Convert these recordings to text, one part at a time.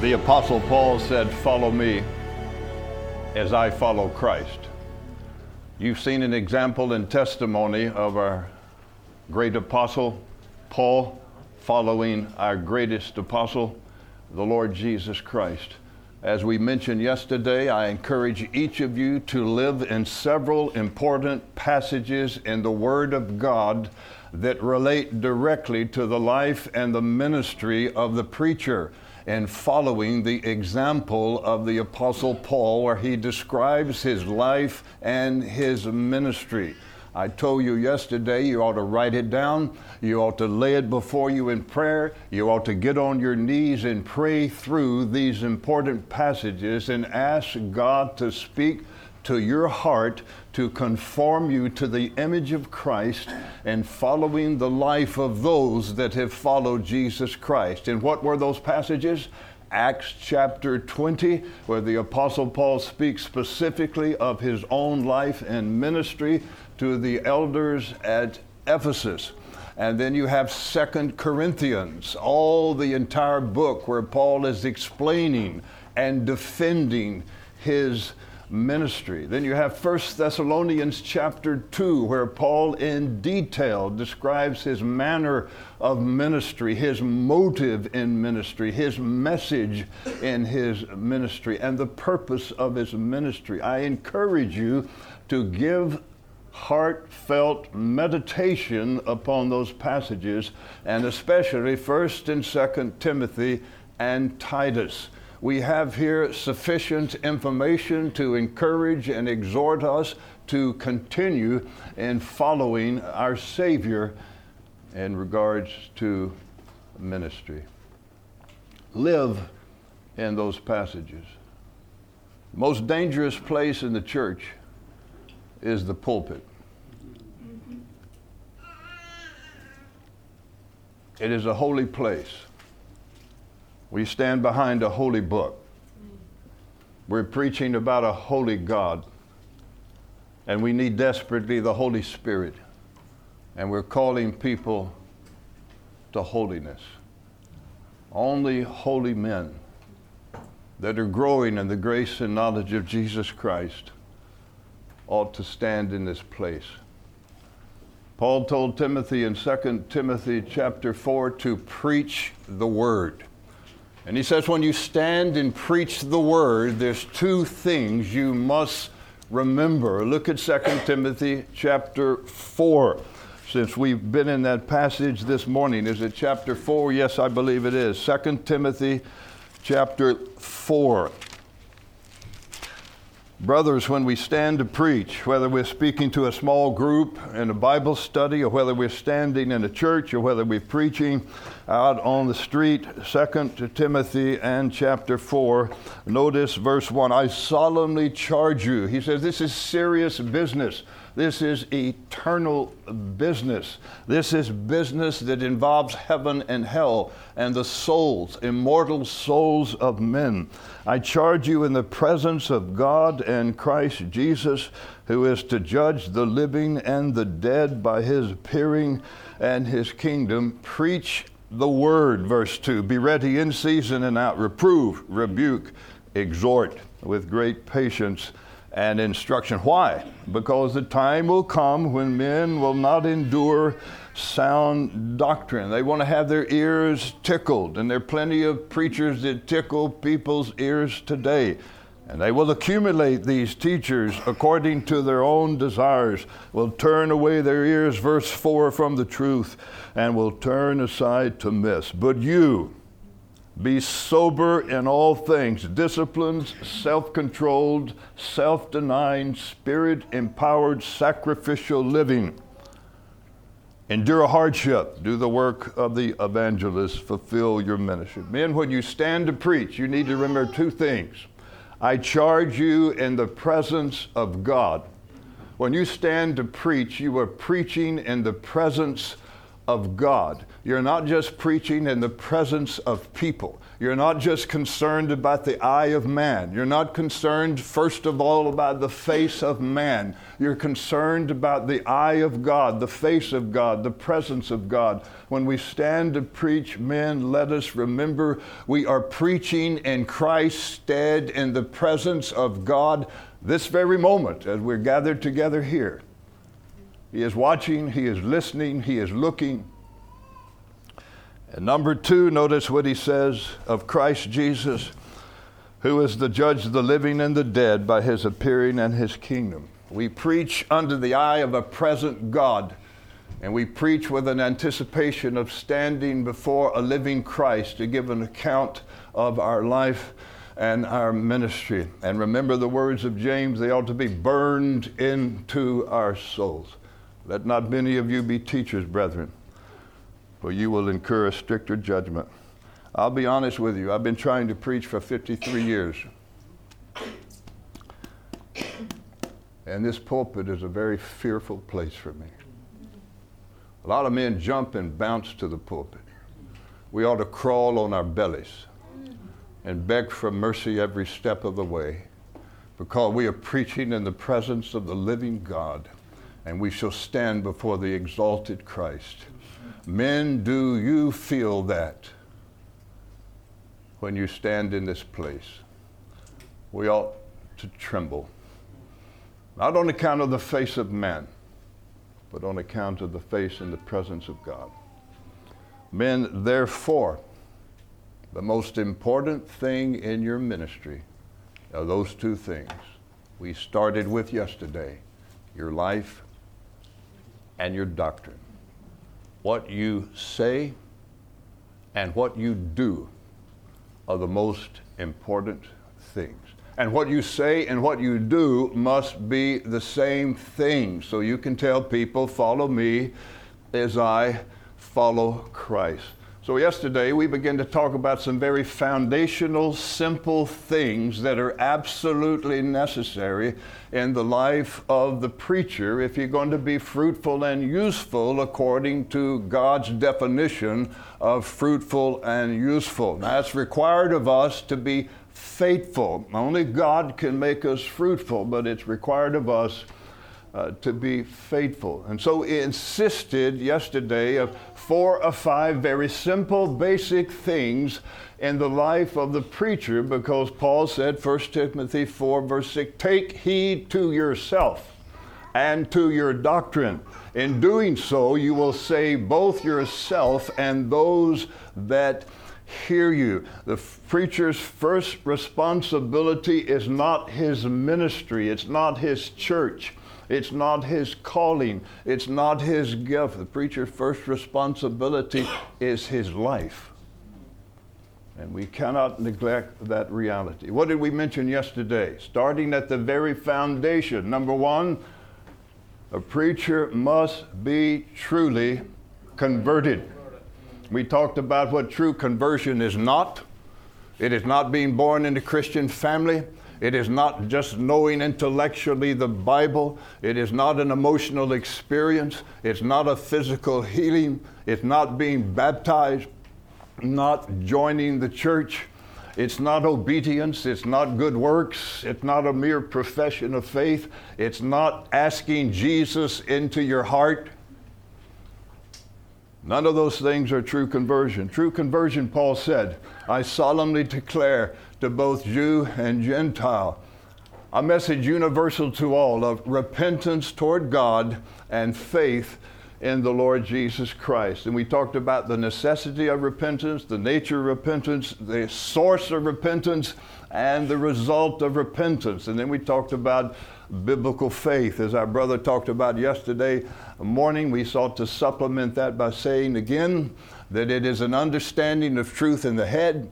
The Apostle Paul said, Follow me as I follow Christ. You've seen an example and testimony of our great apostle, Paul, following our greatest apostle, the Lord Jesus Christ. As we mentioned yesterday, I encourage each of you to live in several important passages in the Word of God that relate directly to the life and the ministry of the preacher and following the example of the Apostle Paul, where he describes his life and his ministry. I told you yesterday you ought to write it down. You ought to lay it before you in prayer. You ought to get on your knees and pray through these important passages and ask God to speak to your heart to conform you to the image of Christ and following the life of those that have followed Jesus Christ. And what were those passages? Acts chapter 20, where the Apostle Paul speaks specifically of his own life and ministry to the elders at Ephesus. And then you have Second Corinthians, all the entire book where Paul is explaining and defending his ministry. Then you have 1 Thessalonians chapter 2 where Paul in detail describes his manner of ministry, his motive in ministry, his message in his ministry and the purpose of his ministry. I encourage you to give heartfelt meditation upon those passages and especially 1st and 2nd Timothy and Titus we have here sufficient information to encourage and exhort us to continue in following our Savior in regards to ministry. Live in those passages. The most dangerous place in the church is the pulpit. It is a holy place. We stand behind a holy book. We're preaching about a holy God. And we need desperately the Holy Spirit. And we're calling people to holiness. Only holy men that are growing in the grace and knowledge of Jesus Christ ought to stand in this place. Paul told Timothy in 2 Timothy chapter 4 to preach the word. And he says, when you stand and preach the word, there's two things you must remember. Look at 2 Timothy chapter 4. Since we've been in that passage this morning, is it chapter 4? Yes, I believe it is. 2 Timothy chapter 4. Brothers, when we stand to preach, whether we're speaking to a small group in a Bible study, or whether we're standing in a church, or whether we're preaching out on the street, 2 Timothy and chapter 4, notice verse 1 I solemnly charge you. He says, This is serious business. This is eternal business. This is business that involves heaven and hell and the souls, immortal souls of men. I charge you in the presence of God and Christ Jesus, who is to judge the living and the dead by his appearing and his kingdom, preach the word, verse 2. Be ready in season and out, reprove, rebuke, exhort with great patience and instruction. Why? Because the time will come when men will not endure sound doctrine. They want to have their ears tickled, and there are plenty of preachers that tickle people's ears today. And they will accumulate these teachers according to their own desires, will turn away their ears, verse 4, from the truth, and will turn aside to myths. But you, be sober in all things, disciplined, self controlled, self denying, spirit empowered, sacrificial living. Endure hardship, do the work of the evangelist, fulfill your ministry. Men, when you stand to preach, you need to remember two things. I charge you in the presence of God. When you stand to preach, you are preaching in the presence of God. You're not just preaching in the presence of people, You're not just concerned about the eye of man. You're not concerned, first of all, about the face of man. You're concerned about the eye of God, the face of God, the presence of God. When we stand to preach, men, let us remember we are preaching in Christ's stead in the presence of God this very moment as we're gathered together here. He is watching, He is listening, He is looking. And number two, notice what he says of Christ Jesus, who is the judge of the living and the dead by his appearing and his kingdom. We preach under the eye of a present God, and we preach with an anticipation of standing before a living Christ to give an account of our life and our ministry. And remember the words of James, they ought to be burned into our souls. Let not many of you be teachers, brethren for you will incur a stricter judgment. I'll be honest with you, I've been trying to preach for 53 years. And this pulpit is a very fearful place for me. A lot of men jump and bounce to the pulpit. We ought to crawl on our bellies and beg for mercy every step of the way because we are preaching in the presence of the living God and we shall stand before the exalted Christ. Men, do you feel that when you stand in this place? We ought to tremble, not on account of the face of man, but on account of the face and the presence of God. Men, therefore, the most important thing in your ministry are those two things we started with yesterday your life and your doctrine what you say and what you do are the most important things. And what you say and what you do must be the same thing. So you can tell people, follow me as I follow Christ. So, yesterday we began to talk about some very foundational, simple things that are absolutely necessary in the life of the preacher if you're going to be fruitful and useful according to God's definition of fruitful and useful. Now, required of us to be faithful. Only God can make us fruitful, but it's required of us uh, to be faithful. And so insisted yesterday of four or five very simple, basic things in the life of the preacher because Paul said, 1 Timothy 4, verse 6, take heed to yourself and to your doctrine. In doing so, you will save both yourself and those that hear you. The preacher's first responsibility is not his ministry, it's not his church. It's not his calling. It's not his gift. The preacher's first responsibility is his life. And we cannot neglect that reality. What did we mention yesterday? Starting at the very foundation. Number one, a preacher must be truly converted. We talked about what true conversion is not. It is not being born in a Christian family. It is not just knowing intellectually the Bible. It is not an emotional experience. It's not a physical healing. It's not being baptized, not joining the church. It's not obedience. It's not good works. It's not a mere profession of faith. It's not asking Jesus into your heart. None of those things are true conversion. True conversion, Paul said, I solemnly declare to both Jew and Gentile. A message universal to all of repentance toward God and faith in the Lord Jesus Christ. And we talked about the necessity of repentance, the nature of repentance, the source of repentance, and the result of repentance. And then we talked about biblical faith. As our brother talked about yesterday morning, we sought to supplement that by saying again that it is an understanding of truth in the head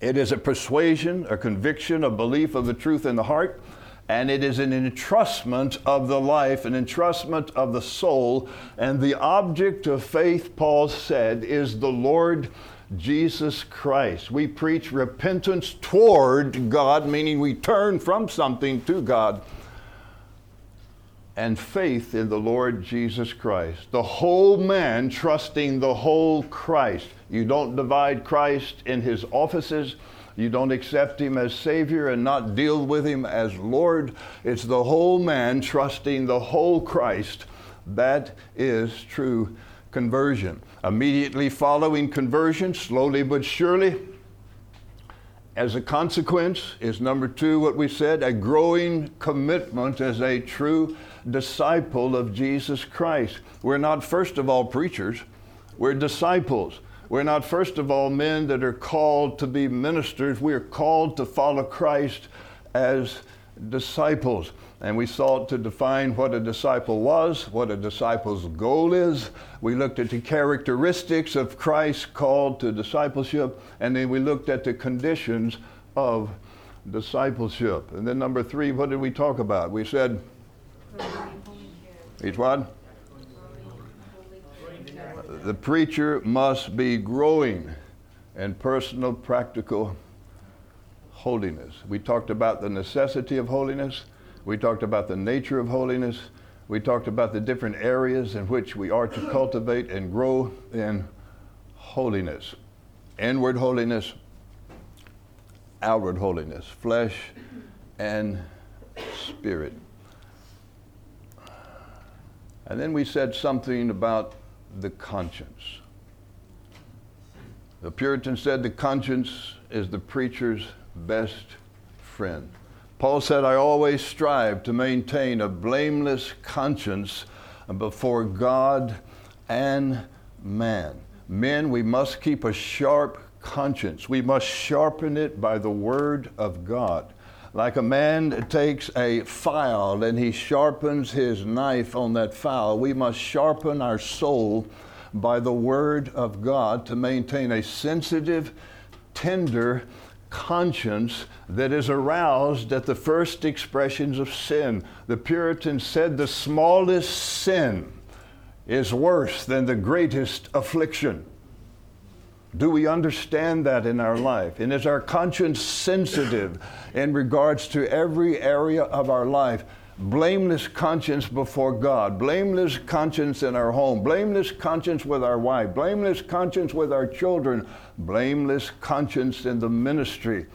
it is a persuasion, a conviction, a belief of the truth in the heart, and it is an entrustment of the life, an entrustment of the soul. And the object of faith, Paul said, is the Lord Jesus Christ. We preach repentance toward God, meaning we turn from something to God. And faith in the Lord Jesus Christ. The whole man trusting the whole Christ. You don't divide Christ in his offices. You don't accept him as Savior and not deal with him as Lord. It's the whole man trusting the whole Christ. That is true conversion. Immediately following conversion, slowly but surely, as a consequence, is number two, what we said, a growing commitment as a true disciple of Jesus Christ. We're not, first of all, preachers, we're disciples. We're not, first of all, men that are called to be ministers. We are called to follow Christ as disciples. And we sought to define what a disciple was, what a disciple's goal is. We looked at the characteristics of Christ called to discipleship, and then we looked at the conditions of discipleship. And then, number three, what did we talk about? We said, each one? The preacher must be growing in personal, practical holiness. We talked about the necessity of holiness. We talked about the nature of holiness. We talked about the different areas in which we are to cultivate and grow in holiness inward holiness, outward holiness, flesh and spirit. And then we said something about the conscience. The Puritan said the conscience is the preacher's best friend. Paul said, I always strive to maintain a blameless conscience before God and man. Men, we must keep a sharp conscience. We must sharpen it by the Word of God. Like a man takes a file and he sharpens his knife on that file, we must sharpen our soul by the Word of God to maintain a sensitive, tender, conscience that is aroused at the first expressions of sin. The Puritans said the smallest sin is worse than the greatest affliction. Do we understand that in our life? And is our conscience sensitive in regards to every area of our life? Blameless conscience before God, blameless conscience in our home, blameless conscience with our wife, blameless conscience with our children, blameless conscience in the ministry.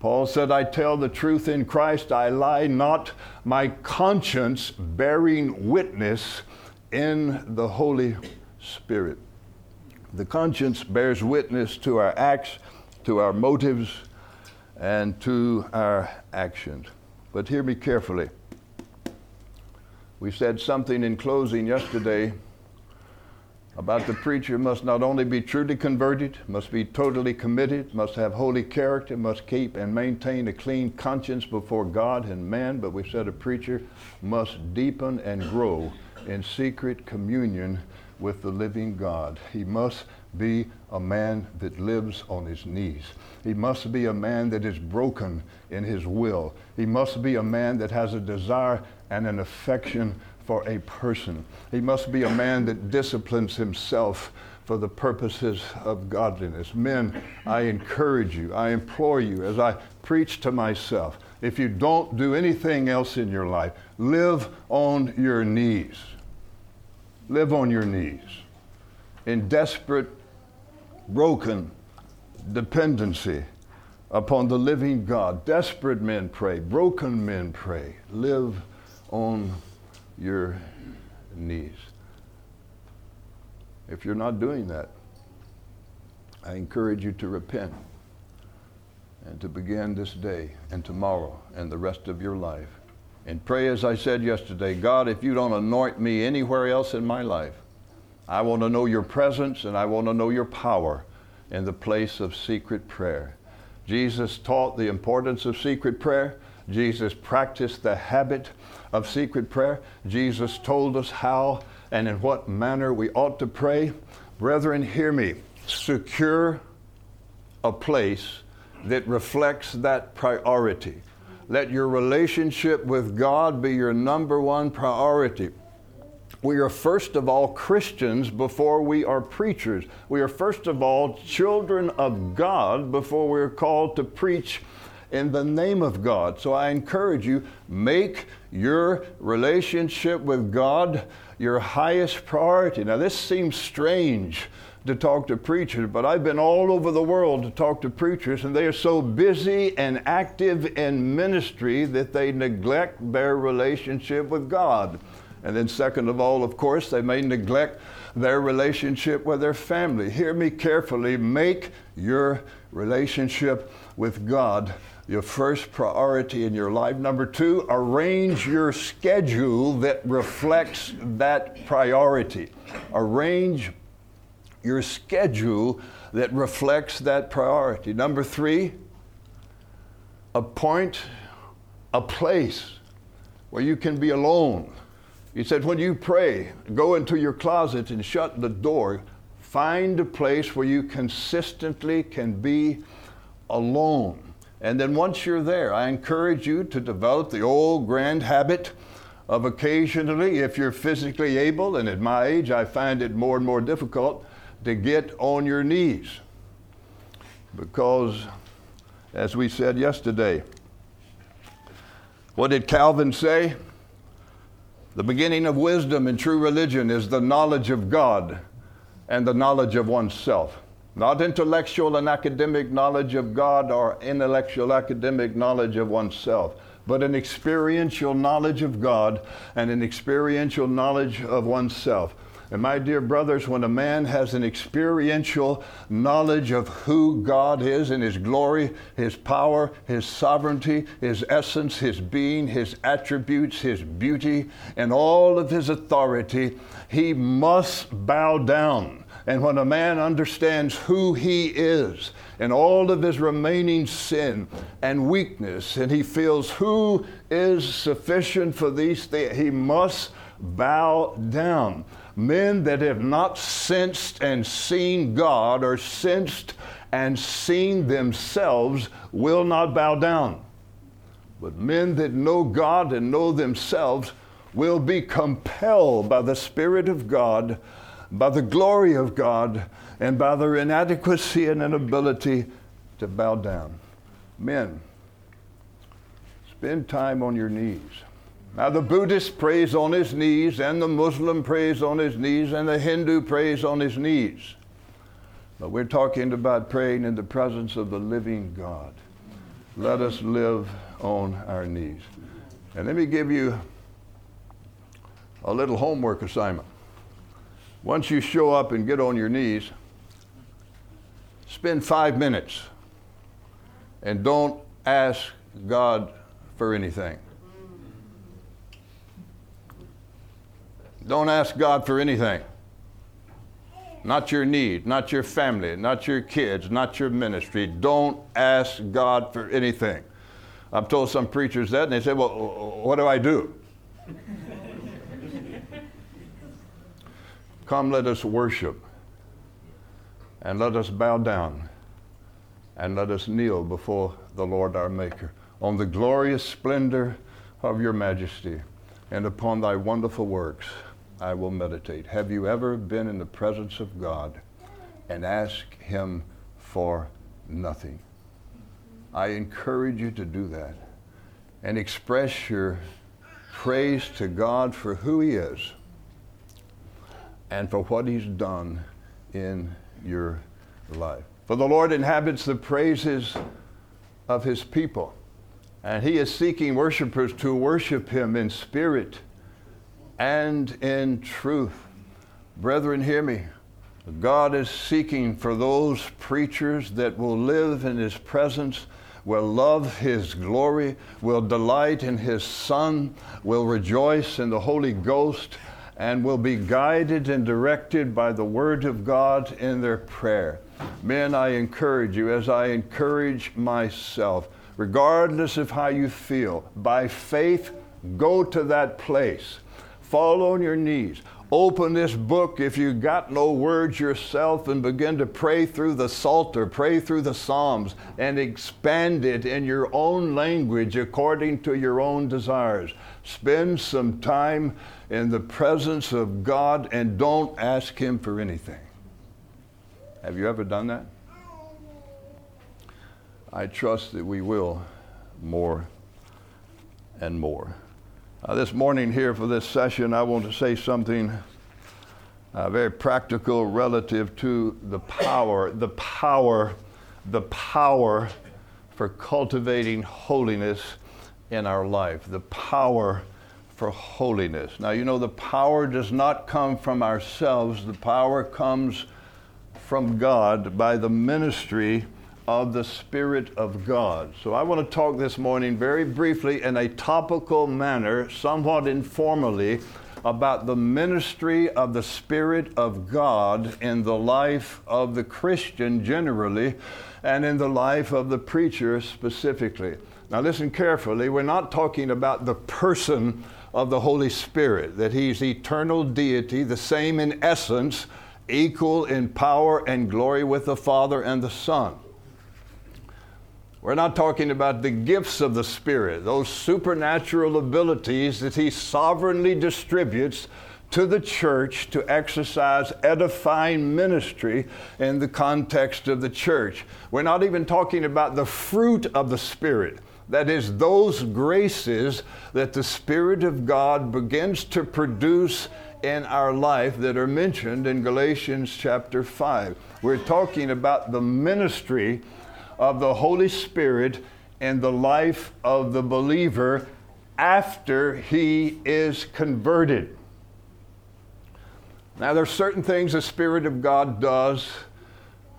Paul said, I tell the truth in Christ, I lie not, my conscience bearing witness in the Holy Spirit. The conscience bears witness to our acts, to our motives, and to our actions. But hear me carefully. We said something in closing yesterday about the preacher must not only be truly converted, must be totally committed, must have holy character, must keep and maintain a clean conscience before God and man, but we said a preacher must deepen and grow in secret communion with the living God. He must be a man that lives on his knees. He must be a man that is broken in his will. He must be a man that has a desire and an affection for a person. He must be a man that disciplines himself for the purposes of godliness. Men, I encourage you, I implore you, as I preach to myself, if you don't do anything else in your life, live on your knees. Live on your knees in desperate, broken dependency upon the living God. Desperate men pray, broken men pray. Live on your knees. If you're not doing that, I encourage you to repent and to begin this day and tomorrow and the rest of your life. And pray, as I said yesterday, God, if you don't anoint me anywhere else in my life, I want to know your presence and I want to know your power in the place of secret prayer. Jesus taught the importance of secret prayer. Jesus practiced the habit of secret prayer. Jesus told us how and in what manner we ought to pray. Brethren, hear me. Secure a place that reflects that priority. Let your relationship with God be your number one priority. We are first of all Christians before we are preachers. We are first of all children of God before we are called to preach in the name of God. So I encourage you, make your relationship with God your highest priority. Now, this seems strange to talk to preachers, but I've been all over the world to talk to preachers, and they are so busy and active in ministry that they neglect their relationship with God. And then, second of all, of course, they may neglect their relationship with their family. Hear me carefully. Make your relationship with God your first priority in your life. Number two, arrange your schedule that reflects that priority. Arrange your schedule that reflects that priority. Number three, appoint a place where you can be alone. He said, when you pray, go into your closet and shut the door. Find a place where you consistently can be alone. And then once you're there, I encourage you to develop the old grand habit of occasionally, if you're physically able, and at my age I find it more and more difficult, to get on your knees. Because, as we said yesterday, what did Calvin say? The beginning of wisdom and true religion is the knowledge of God and the knowledge of oneself. Not intellectual and academic knowledge of God or intellectual academic knowledge of oneself, but an experiential knowledge of God and an experiential knowledge of oneself. And my dear brothers, when a man has an experiential knowledge of who God is in His glory, His power, His sovereignty, His essence, His being, His attributes, His beauty, and all of His authority, he must bow down. And when a man understands who he is and all of his remaining sin and weakness, and he feels who is sufficient for these things, he must bow down men that have not sensed and seen God or sensed and seen themselves will not bow down. But men that know God and know themselves will be compelled by the Spirit of God, by the glory of God, and by their inadequacy and inability to bow down. Men, spend time on your knees. Now, the Buddhist prays on his knees, and the Muslim prays on his knees, and the Hindu prays on his knees. But we're talking about praying in the presence of the living God. Let us live on our knees. And let me give you a little homework assignment. Once you show up and get on your knees, spend five minutes and don't ask God for anything. Don't ask God for anything. Not your need, not your family, not your kids, not your ministry. Don't ask God for anything. I've told some preachers that, and they say, Well, what do I do? Come, let us worship, and let us bow down, and let us kneel before the Lord our Maker on the glorious splendor of your majesty and upon thy wonderful works. I will meditate. Have you ever been in the presence of God and asked Him for nothing? I encourage you to do that and express your praise to God for who He is and for what He's done in your life. For the Lord inhabits the praises of His people, and He is seeking worshipers to worship Him in spirit and in truth. Brethren, hear me. God is seeking for those preachers that will live in His presence, will love His glory, will delight in His Son, will rejoice in the Holy Ghost, and will be guided and directed by the Word of God in their prayer. Men, I encourage you, as I encourage myself, regardless of how you feel, by faith, go to that place fall on your knees. Open this book if you got no words yourself and begin to pray through the Psalter, pray through the Psalms, and expand it in your own language according to your own desires. Spend some time in the presence of God and don't ask Him for anything. Have you ever done that? I trust that we will more and more. Uh, this morning, here for this session, I want to say something uh, very practical relative to the power, the power, the power for cultivating holiness in our life. The power for holiness. Now, you know, the power does not come from ourselves, the power comes from God by the ministry of the Spirit of God. So, I want to talk this morning very briefly in a topical manner, somewhat informally, about the ministry of the Spirit of God in the life of the Christian generally and in the life of the preacher specifically. Now, listen carefully. We're not talking about the person of the Holy Spirit, that He's eternal deity, the same in essence, equal in power and glory with the Father and the Son. We're not talking about the gifts of the Spirit, those supernatural abilities that He sovereignly distributes to the church to exercise edifying ministry in the context of the church. We're not even talking about the fruit of the Spirit. That is, those graces that the Spirit of God begins to produce in our life that are mentioned in Galatians chapter 5. We're talking about the ministry of the Holy Spirit in the life of the believer after he is converted. Now, there are certain things the Spirit of God does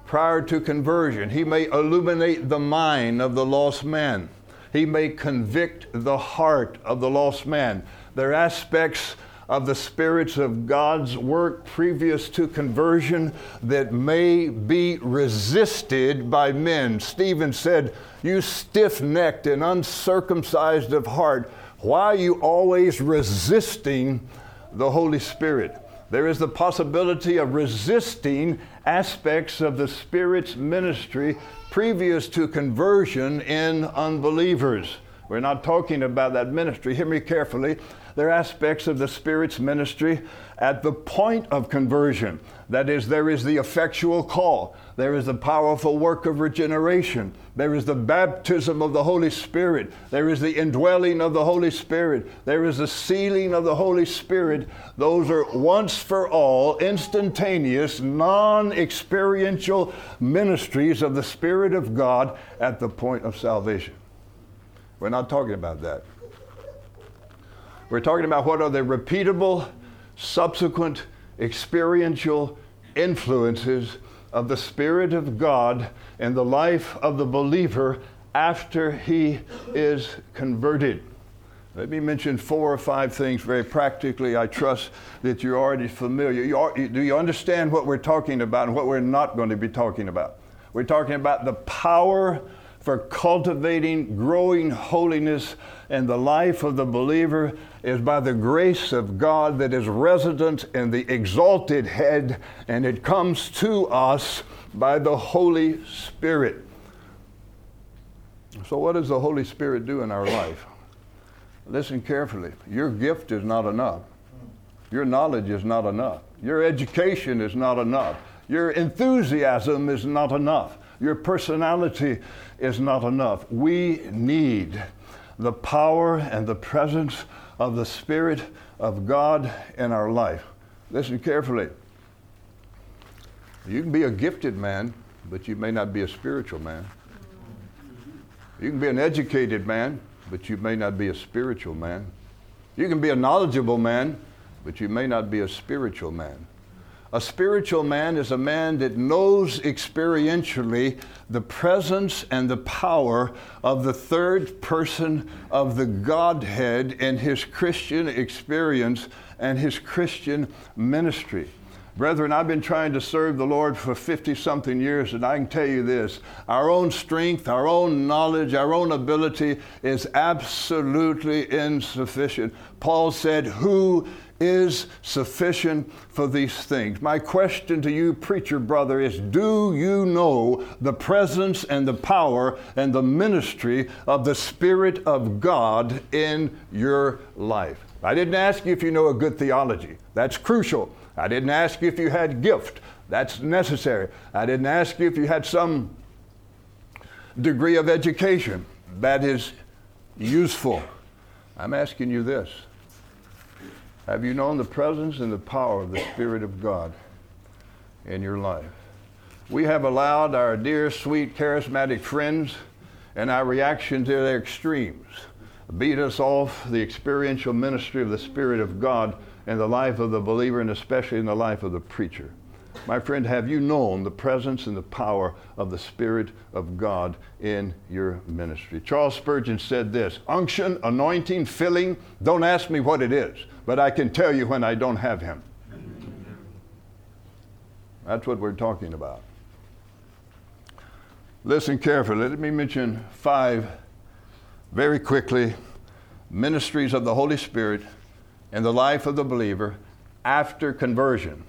prior to conversion. He may illuminate the mind of the lost man, He may convict the heart of the lost man. There are aspects of the spirits of God's work previous to conversion that may be resisted by men. Stephen said, You stiff necked and uncircumcised of heart, why are you always resisting the Holy Spirit? There is the possibility of resisting aspects of the Spirit's ministry previous to conversion in unbelievers. We're not talking about that ministry. Hear me carefully. There are aspects of the Spirit's ministry at the point of conversion. That is, there is the effectual call, there is the powerful work of regeneration, there is the baptism of the Holy Spirit, there is the indwelling of the Holy Spirit, there is the sealing of the Holy Spirit. Those are once for all, instantaneous, non experiential ministries of the Spirit of God at the point of salvation. We're not talking about that. We're talking about what are the repeatable, subsequent, experiential influences of the Spirit of God in the life of the believer after he is converted. Let me mention four or five things very practically. I trust that you're already familiar. You are, do you understand what we're talking about and what we're not going to be talking about? We're talking about the power for cultivating growing holiness in the life of the believer is by the grace of God that is resident in the exalted head, and it comes to us by the Holy Spirit. So, what does the Holy Spirit do in our life? Listen carefully. Your gift is not enough. Your knowledge is not enough. Your education is not enough. Your enthusiasm is not enough. Your personality is not enough. We need the power and the presence of the Spirit of God in our life. Listen carefully. You can be a gifted man, but you may not be a spiritual man. You can be an educated man, but you may not be a spiritual man. You can be a knowledgeable man, but you may not be a spiritual man. A spiritual man is a man that knows experientially the presence and the power of the third person of the Godhead in his Christian experience and his Christian ministry. Brethren, I've been trying to serve the Lord for 50 something years, and I can tell you this our own strength, our own knowledge, our own ability is absolutely insufficient. Paul said, Who is sufficient for these things. My question to you, preacher brother, is do you know the presence and the power and the ministry of the Spirit of God in your life? I didn't ask you if you know a good theology. That's crucial. I didn't ask you if you had gift. That's necessary. I didn't ask you if you had some degree of education. That is useful. I'm asking you this Have you known the presence and the power of the Spirit of God in your life? We have allowed our dear, sweet, charismatic friends and our reaction to their extremes beat us off the experiential ministry of the Spirit of God in the life of the believer and especially in the life of the preacher. My friend, have you known the presence and the power of the Spirit of God in your ministry? Charles Spurgeon said this unction, anointing, filling, don't ask me what it is, but I can tell you when I don't have Him. That's what we're talking about. Listen carefully. Let me mention five very quickly ministries of the Holy Spirit in the life of the believer after conversion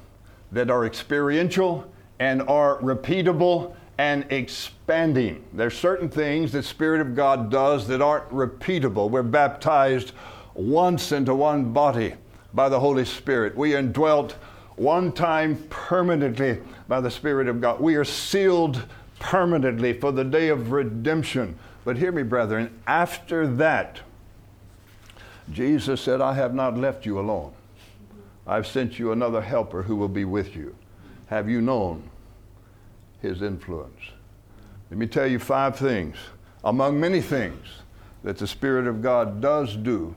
that are experiential and are repeatable and expanding. There's certain things that the Spirit of God does that aren't repeatable. We're baptized once into one body by the Holy Spirit. We are indwelt one time permanently by the Spirit of God. We are sealed permanently for the day of redemption. But hear me, brethren, after that, Jesus said, I have not left you alone. I've sent you another helper who will be with you. Have you known his influence? Let me tell you five things, among many things, that the Spirit of God does do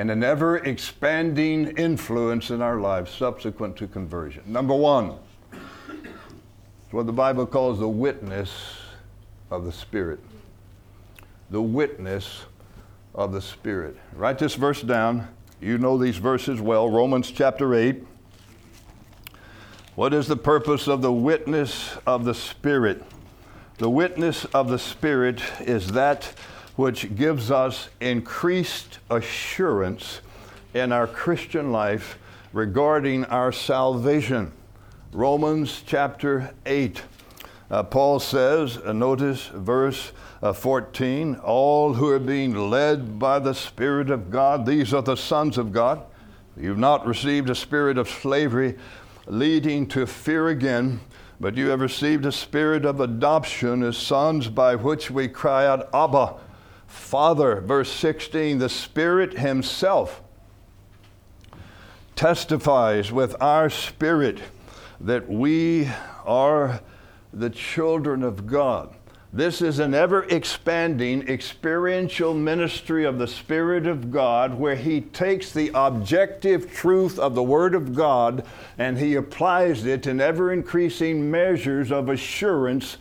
and an ever expanding influence in our lives subsequent to conversion. Number one, what the Bible calls the witness of the Spirit. The witness of the Spirit. Write this verse down. You know these verses well. Romans chapter 8. What is the purpose of the witness of the Spirit? The witness of the Spirit is that which gives us increased assurance in our Christian life regarding our salvation. Romans chapter 8. Uh, Paul says, uh, notice verse uh, 14, all who are being led by the Spirit of God, these are the sons of God. You've not received a spirit of slavery leading to fear again, but you have received a spirit of adoption as sons by which we cry out, Abba, Father. Verse 16, the Spirit Himself testifies with our spirit that we are the children of God. This is an ever expanding experiential ministry of the Spirit of God where He takes the objective truth of the Word of God and He applies it in ever increasing measures of assurance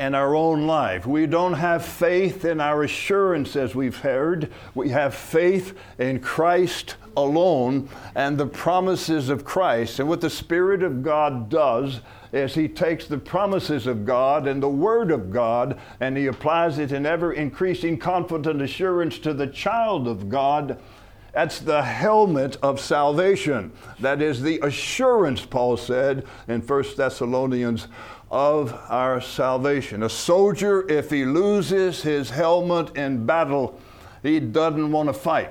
in our own life. We don't have faith in our assurance, as we've heard. We have faith in Christ alone and the promises of Christ. And what the Spirit of God does is He takes the promises of God and the Word of God and He applies it in ever increasing confident assurance to the child of God. That's the helmet of salvation. That is the assurance, Paul said in 1 Thessalonians, of our salvation. A soldier, if he loses his helmet in battle, he doesn't want to fight.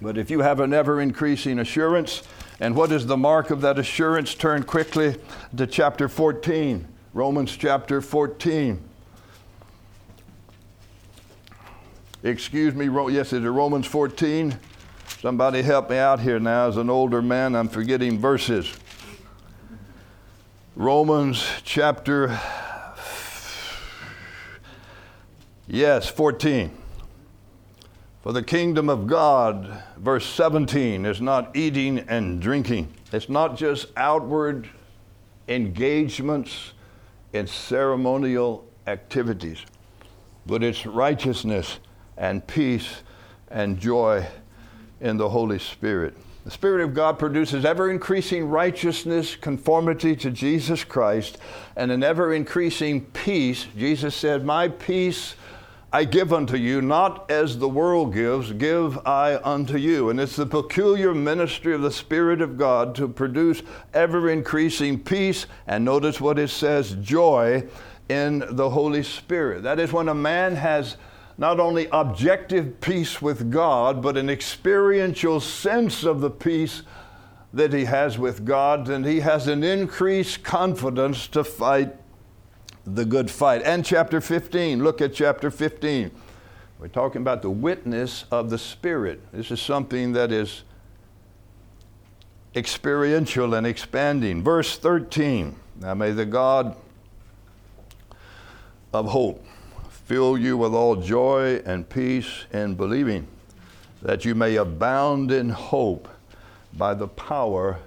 But if you have an ever increasing assurance, and what is the mark of that assurance? Turn quickly to chapter 14, Romans chapter 14. Excuse me, yes, is it Romans 14? Somebody help me out here now. As an older man, I'm forgetting verses. Romans chapter, yes, 14. For the kingdom of God, verse 17, is not eating and drinking. It's not just outward engagements in ceremonial activities, but it's righteousness and peace and joy in the Holy Spirit. The Spirit of God produces ever increasing righteousness, conformity to Jesus Christ, and an ever increasing peace. Jesus said, My peace I give unto you, not as the world gives, give I unto you. And it's the peculiar ministry of the Spirit of God to produce ever increasing peace. And notice what it says joy in the Holy Spirit. That is when a man has not only objective peace with God, but an experiential sense of the peace that he has with God, and he has an increased confidence to fight the good fight. And chapter 15, look at chapter 15. We're talking about the witness of the Spirit. This is something that is experiential and expanding. Verse 13 Now may the God of hope fill you with all joy and peace in believing, that you may abound in hope by the power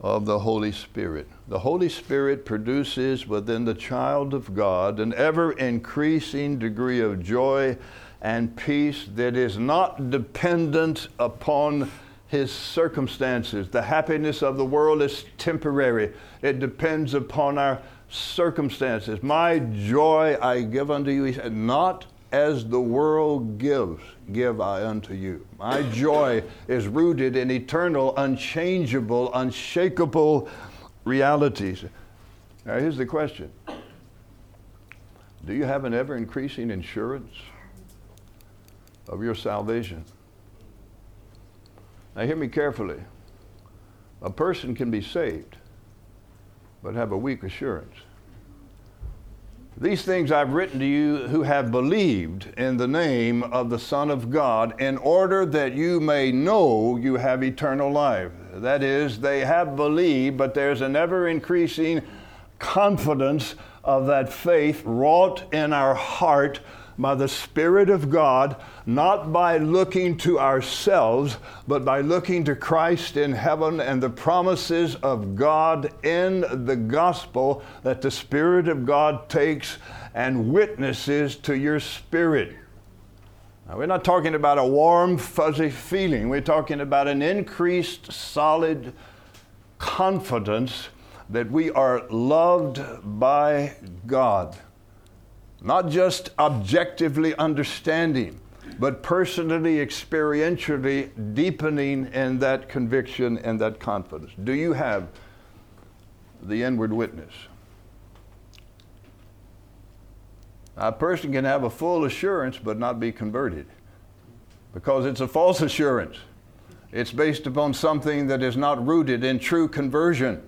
of the Holy Spirit. The Holy Spirit produces within the child of God an ever increasing degree of joy and peace that is not dependent upon his circumstances. The happiness of the world is temporary, it depends upon our circumstances. My joy I give unto you, he said, not as the world gives, give I unto you. My joy is rooted in eternal, unchangeable, unshakable realities. Now, here's the question Do you have an ever increasing insurance of your salvation? Now, hear me carefully. A person can be saved, but have a weak assurance. These things I've written to you who have believed in the name of the Son of God, in order that you may know you have eternal life. That is, they have believed, but there's an ever increasing confidence of that faith wrought in our heart by the Spirit of God, not by looking to ourselves, but by looking to Christ in heaven and the promises of God in the gospel that the Spirit of God takes and witnesses to your spirit. Now, we're not talking about a warm, fuzzy feeling. We're talking about an increased, solid confidence that we are loved by God. Not just objectively understanding, but personally, experientially deepening in that conviction and that confidence. Do you have the inward witness? A person can have a full assurance but not be converted because it's a false assurance. It's based upon something that is not rooted in true conversion.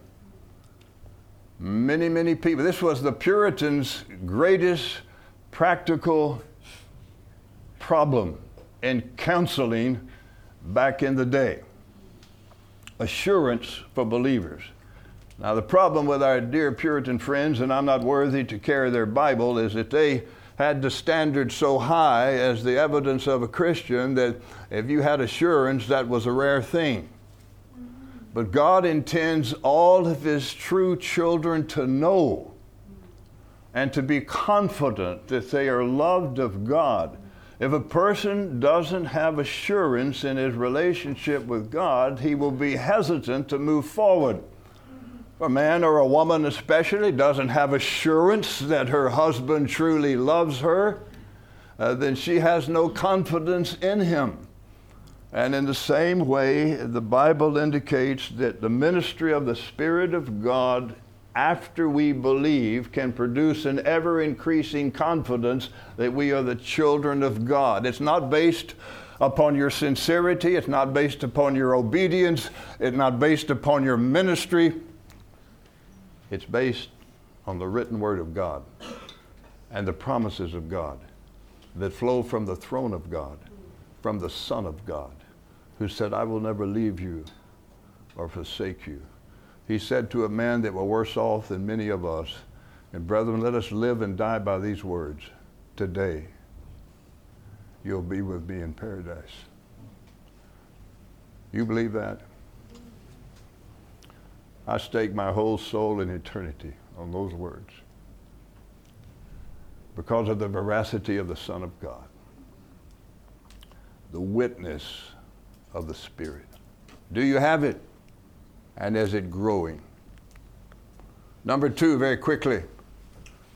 Many, many people, this was the Puritans' greatest practical problem in counseling back in the day assurance for believers. Now, the problem with our dear Puritan friends, and I'm not worthy to carry their Bible, is that they had the standard so high as the evidence of a Christian that if you had assurance, that was a rare thing. But God intends all of His true children to know and to be confident that they are loved of God. If a person doesn't have assurance in his relationship with God, he will be hesitant to move forward a man or a woman especially doesn't have assurance that her husband truly loves her, uh, then she has no confidence in him. And in the same way, the Bible indicates that the ministry of the Spirit of God after we believe can produce an ever increasing confidence that we are the children of God. It's not based upon your sincerity, it's not based upon your obedience, it's not based upon your ministry it's based on the written word of God and the promises of God that flow from the throne of God, from the Son of God, who said, I will never leave you or forsake you. He said to a man that were worse off than many of us, and brethren, let us live and die by these words. Today, you'll be with me in paradise. You believe that? I stake my whole soul in eternity on those words because of the veracity of the Son of God, the witness of the Spirit. Do you have it? And is it growing? Number two, very quickly,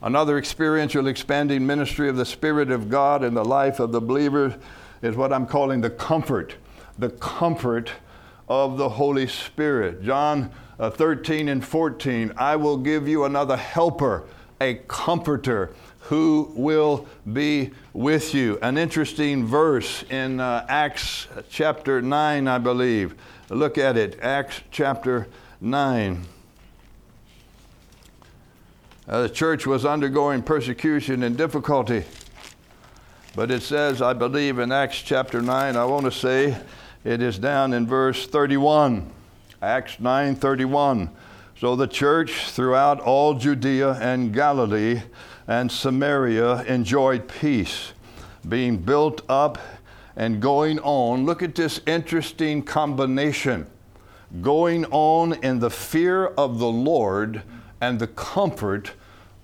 another experiential expanding ministry of the Spirit of God in the life of the believer is what I'm calling the comfort, the comfort of the Holy Spirit. John uh, 13 and 14, I will give you another helper, a comforter who will be with you. An interesting verse in uh, Acts chapter 9, I believe. Look at it, Acts chapter 9. Uh, the church was undergoing persecution and difficulty. But it says, I believe in Acts chapter 9, I want to say it is down in verse 31. Acts 9:31. So the church throughout all Judea and Galilee and Samaria enjoyed peace, being built up and going on. Look at this interesting combination. Going on in the fear of the Lord and the comfort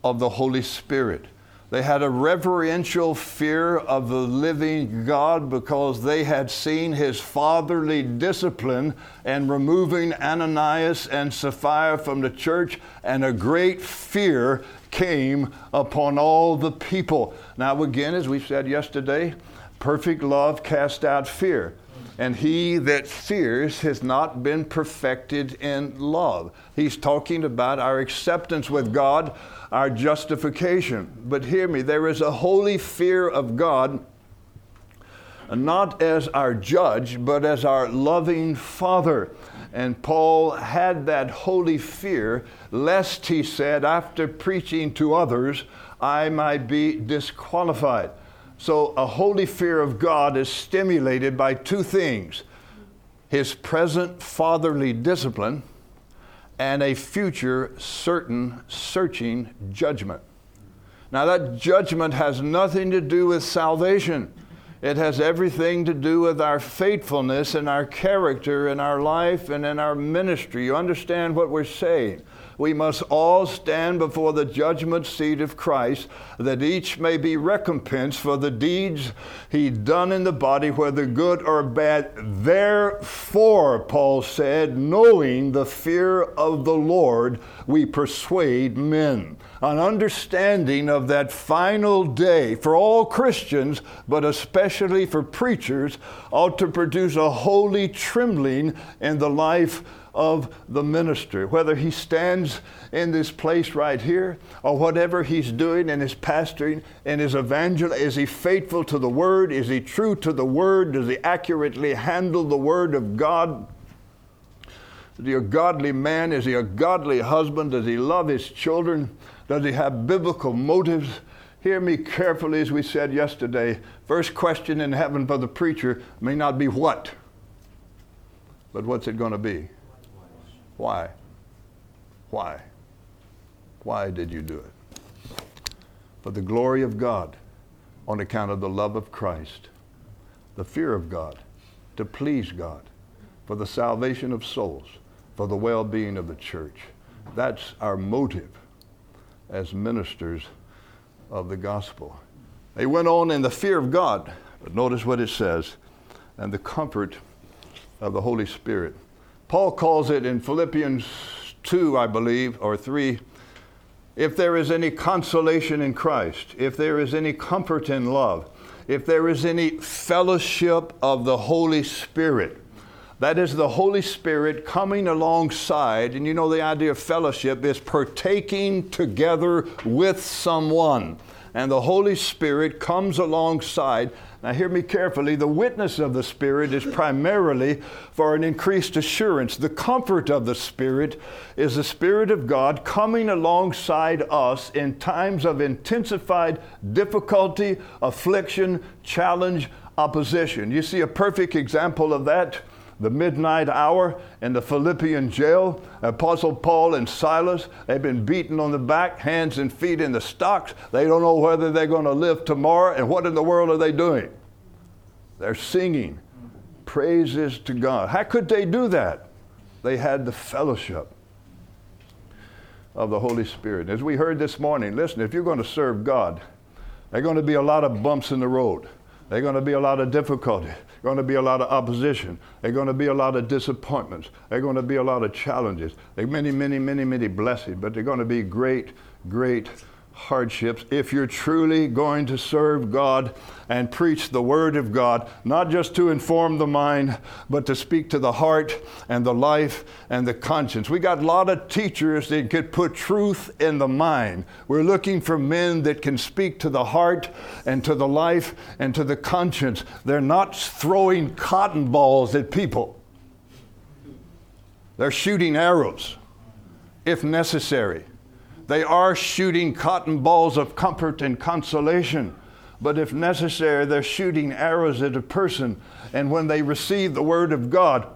of the Holy Spirit. They had a reverential fear of the living God because they had seen his fatherly discipline and removing Ananias and Sapphira from the church, and a great fear came upon all the people. Now, again, as we said yesterday, perfect love casts out fear. And he that fears has not been perfected in love. He's talking about our acceptance with God our justification. But hear me, there is a holy fear of God, not as our judge, but as our loving Father. And Paul had that holy fear, lest he said, after preaching to others, I might be disqualified. So, a holy fear of God is stimulated by two things his present fatherly discipline and a future certain searching judgment. Now, that judgment has nothing to do with salvation. It has everything to do with our faithfulness and our character in our life and in our ministry. You understand what we're saying? We must all stand before the judgment seat of Christ, that each may be recompensed for the deeds he done in the body, whether good or bad. Therefore, Paul said, knowing the fear of the Lord, we persuade men. An understanding of that final day for all Christians, but especially for preachers, ought to produce a holy trembling in the life of the minister, whether he stands in this place right here or whatever he's doing in his pastoring and his evangel. Is he faithful to the word? Is he true to the word? Does he accurately handle the word of God? Is he a godly man? Is he a godly husband? Does he love his children? Does he have biblical motives? Hear me carefully, as we said yesterday. First question in heaven for the preacher may not be what, but what's it going to be? Why? Why? Why did you do it? For the glory of God, on account of the love of Christ, the fear of God, to please God, for the salvation of souls, for the well being of the church. That's our motive as ministers of the gospel. They went on in the fear of God, but notice what it says, and the comfort of the Holy Spirit. Paul calls it in Philippians 2, I believe, or 3 if there is any consolation in Christ, if there is any comfort in love, if there is any fellowship of the Holy Spirit, that is the Holy Spirit coming alongside, and you know the idea of fellowship is partaking together with someone. And the Holy Spirit comes alongside now, hear me carefully. The witness of the Spirit is primarily for an increased assurance. The comfort of the Spirit is the Spirit of God coming alongside us in times of intensified difficulty, affliction, challenge, opposition. You see a perfect example of that the midnight hour in the Philippian jail. Apostle Paul and Silas, they've been beaten on the back, hands and feet in the stocks. They don't know whether they're going to live tomorrow. And what in the world are they doing? They're singing praises to God. How could they do that? They had the fellowship of the Holy Spirit. As we heard this morning, listen, if you're going to serve God, there are going to be a lot of bumps in the road. There are going to be a lot of difficulty going to be a lot of opposition. There's going to be a lot of disappointments. There's going to be a lot of challenges. There's many, many, many, many blessings, but they're going to be great, great hardships if you're truly going to serve God and preach the Word of God, not just to inform the mind, but to speak to the heart and the life and the conscience. We got a lot of teachers that could put truth in the mind. We're looking for men that can speak to the heart and to the life and to the conscience. They're not throwing cotton balls at people, they're shooting arrows if necessary. They are shooting cotton balls of comfort and consolation but if necessary, they're shooting arrows at a person. And when they receive the Word of God,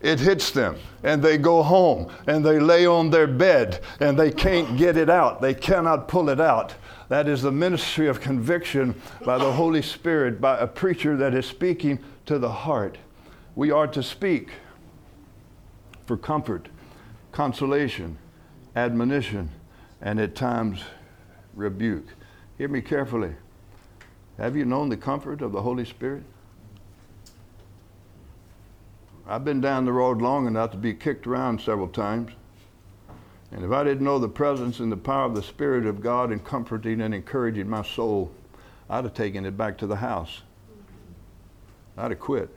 it hits them and they go home and they lay on their bed and they can't get it out. They cannot pull it out. That is the ministry of conviction by the Holy Spirit, by a preacher that is speaking to the heart. We are to speak for comfort, consolation, admonition, and at times rebuke. Hear me carefully. Have you known the comfort of the Holy Spirit? I've been down the road long enough to be kicked around several times. And if I didn't know the presence and the power of the Spirit of God in comforting and encouraging my soul, I'd have taken it back to the house. I'd have quit.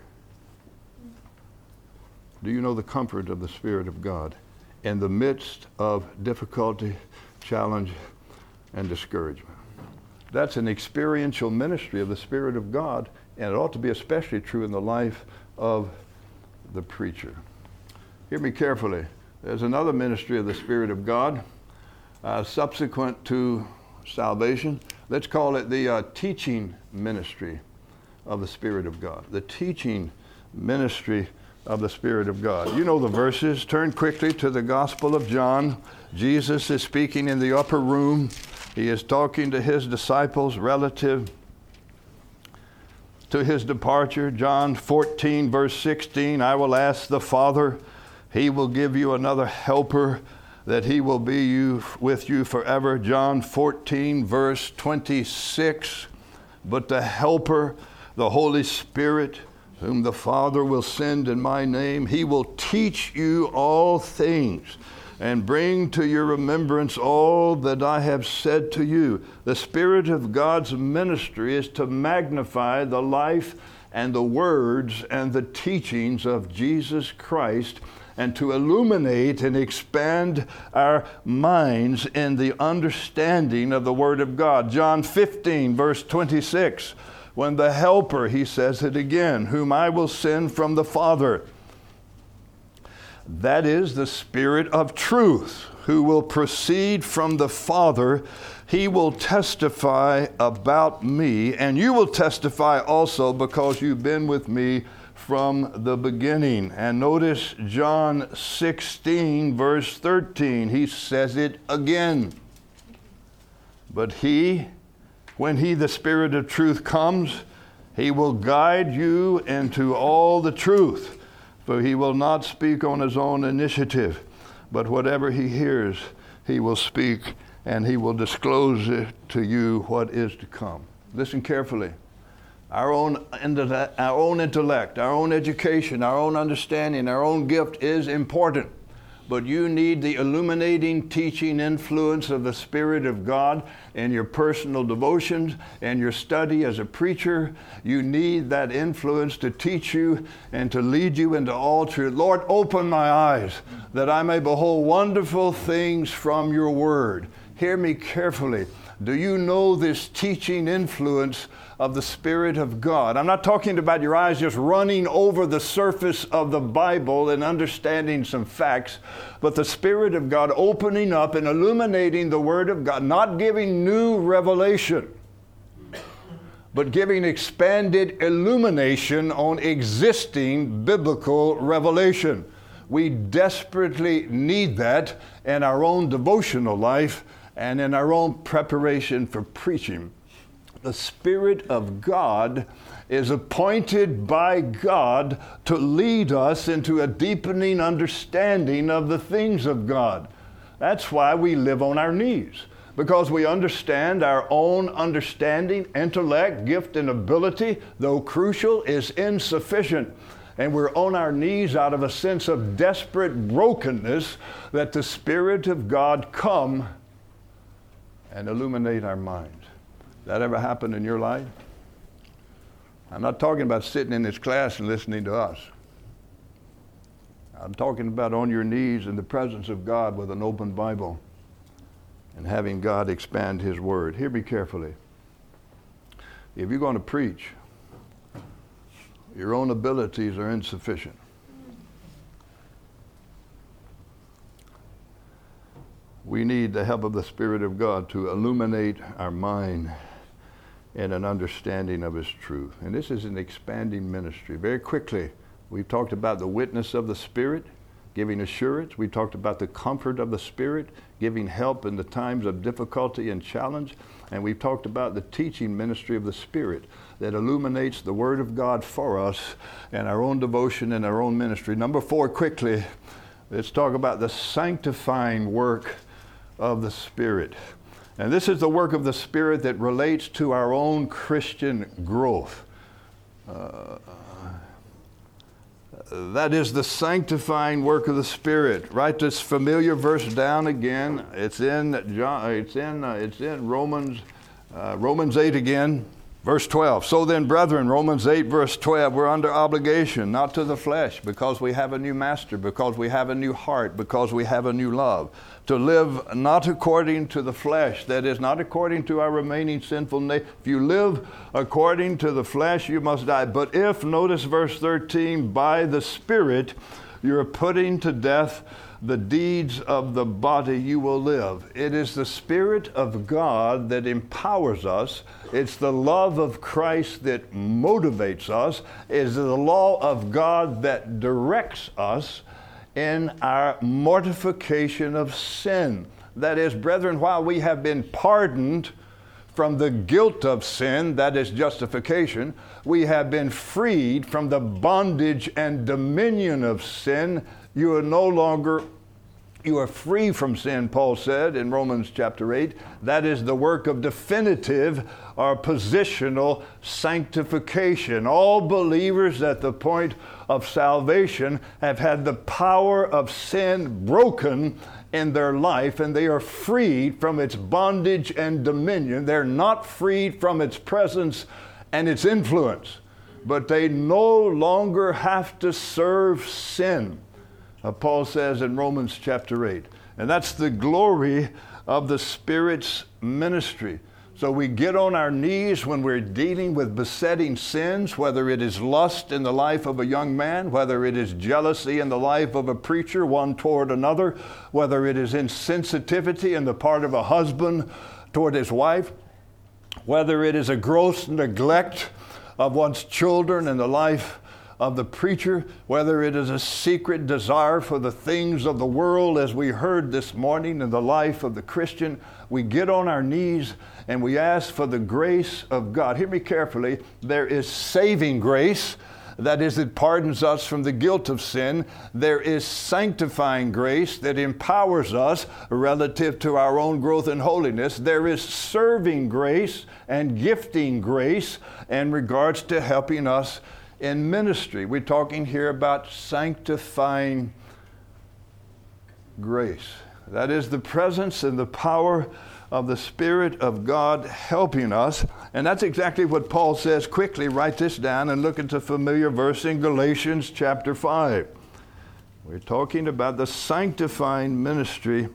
Do you know the comfort of the Spirit of God in the midst of difficulty, challenge, and discouragement? That's an experiential ministry of the Spirit of God, and it ought to be especially true in the life of the preacher. Hear me carefully. There's another ministry of the Spirit of God uh, subsequent to salvation. Let's call it the uh, teaching ministry of the Spirit of God. The teaching ministry of the Spirit of God. You know the verses. Turn quickly to the Gospel of John. Jesus is speaking in the upper room. He is talking to his disciples relative to his departure. John 14, verse 16 I will ask the Father he will give you another helper that he will be you, with you forever. John 14, verse 26. But the helper, the Holy Spirit, whom the Father will send in my name, he will teach you all things and bring to your remembrance all that I have said to you. The Spirit of God's ministry is to magnify the life and the words and the teachings of Jesus Christ and to illuminate and expand our minds in the understanding of the Word of God. John 15, verse 26. When the Helper, he says it again, whom I will send from the Father. That is the Spirit of truth, who will proceed from the Father. He will testify about me, and you will testify also because you've been with me from the beginning. And notice John 16, verse 13. He says it again. But he, when he, the Spirit of truth, comes, he will guide you into all the truth. For he will not speak on his own initiative, but whatever he hears, he will speak and he will disclose it to you what is to come. Listen carefully our own, our own intellect, our own education, our own understanding, our own gift is important. But you need the illuminating, teaching influence of the Spirit of God in your personal devotions and your study as a preacher. You need that influence to teach you and to lead you into all truth. Lord, open my eyes that I may behold wonderful things from your word. Hear me carefully. Do you know this teaching influence of the Spirit of God. I'm not talking about your eyes just running over the surface of the Bible and understanding some facts, but the Spirit of God opening up and illuminating the Word of God, not giving new revelation, but giving expanded illumination on existing biblical revelation. We desperately need that in our own devotional life and in our own preparation for preaching the Spirit of God is appointed by God to lead us into a deepening understanding of the things of God. That's why we live on our knees, because we understand our own understanding, intellect, gift, and ability, though crucial, is insufficient. And we're on our knees out of a sense of desperate brokenness that the Spirit of God come and illuminate our minds. That ever happened in your life? I'm not talking about sitting in this class and listening to us. I'm talking about on your knees in the presence of God with an open Bible and having God expand His Word. Hear me carefully. If you're going to preach, your own abilities are insufficient. We need the help of the Spirit of God to illuminate our mind and an understanding of His truth. And this is an expanding ministry. Very quickly, we've talked about the witness of the Spirit, giving assurance. We talked about the comfort of the Spirit, giving help in the times of difficulty and challenge. And we've talked about the teaching ministry of the Spirit that illuminates the Word of God for us and our own devotion and our own ministry. Number four, quickly, let's talk about the sanctifying work of the Spirit. And this is the work of the Spirit that relates to our own Christian growth. Uh, that is the sanctifying work of the Spirit. Write this familiar verse down again. It's in John. It's in. Uh, it's in Romans. Uh, Romans eight again. Verse 12. So then, brethren, Romans 8, verse 12, we're under obligation, not to the flesh, because we have a new master, because we have a new heart, because we have a new love, to live not according to the flesh, that is, not according to our remaining sinful nature. If you live according to the flesh, you must die. But if, notice verse 13, by the Spirit, you're putting to death the deeds of the body, you will live. It is the Spirit of God that empowers us. It's the love of Christ that motivates us. It is the law of God that directs us in our mortification of sin. That is, brethren, while we have been pardoned from the guilt of sin, that is justification, we have been freed from the bondage and dominion of sin, you are no longer you are free from sin, Paul said in Romans chapter 8. That is the work of definitive or positional sanctification. All believers at the point of salvation have had the power of sin broken in their life and they are freed from its bondage and dominion. They're not freed from its presence and its influence, but they no longer have to serve sin uh, Paul says in Romans chapter 8. And that's the glory of the Spirit's ministry. So we get on our knees when we're dealing with besetting sins, whether it is lust in the life of a young man, whether it is jealousy in the life of a preacher, one toward another, whether it is insensitivity in the part of a husband toward his wife, whether it is a gross neglect of one's children in the life of the preacher, whether it is a secret desire for the things of the world, as we heard this morning in the life of the Christian, we get on our knees and we ask for the grace of God. Hear me carefully. There is saving grace. That is, it pardons us from the guilt of sin. There is sanctifying grace that empowers us relative to our own growth and holiness. There is serving grace and gifting grace in regards to helping us in ministry. We're talking here about sanctifying grace. That is the presence and the power of the Spirit of God helping us. And that's exactly what Paul says. Quickly write this down and look at the familiar verse in Galatians chapter 5. We're talking about the sanctifying ministry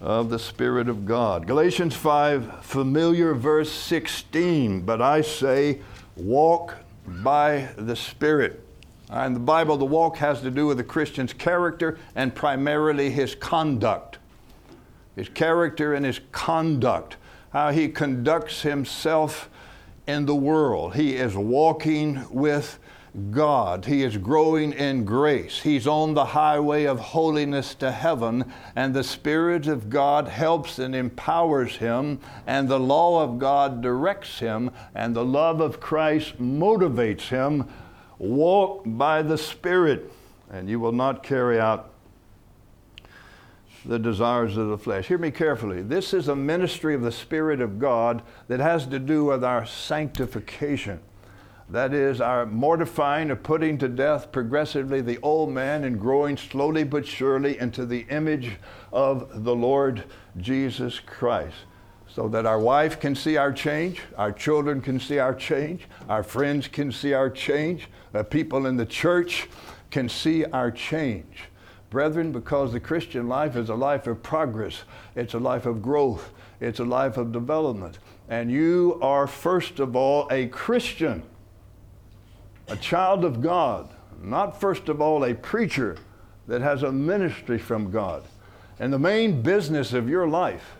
of the Spirit of God. Galatians 5, familiar verse 16. But I say, walk by the Spirit. In the Bible, the walk has to do with the Christian's character and primarily his conduct. His character and his conduct, how he conducts himself in the world. He is walking with God. He is growing in grace. He's on the highway of holiness to heaven, and the Spirit of God helps and empowers him, and the law of God directs him, and the love of Christ motivates him. Walk by the Spirit, and you will not carry out the desires of the flesh. Hear me carefully. This is a ministry of the Spirit of God that has to do with our sanctification. That is our mortifying or putting to death progressively the old man and growing slowly but surely into the image of the Lord Jesus Christ. So that our wife can see our change, our children can see our change, our friends can see our change, the people in the church can see our change. Brethren, because the Christian life is a life of progress, it's a life of growth, it's a life of development. And you are, first of all, a Christian a child of God, not first of all a preacher that has a ministry from God. And the main business of your life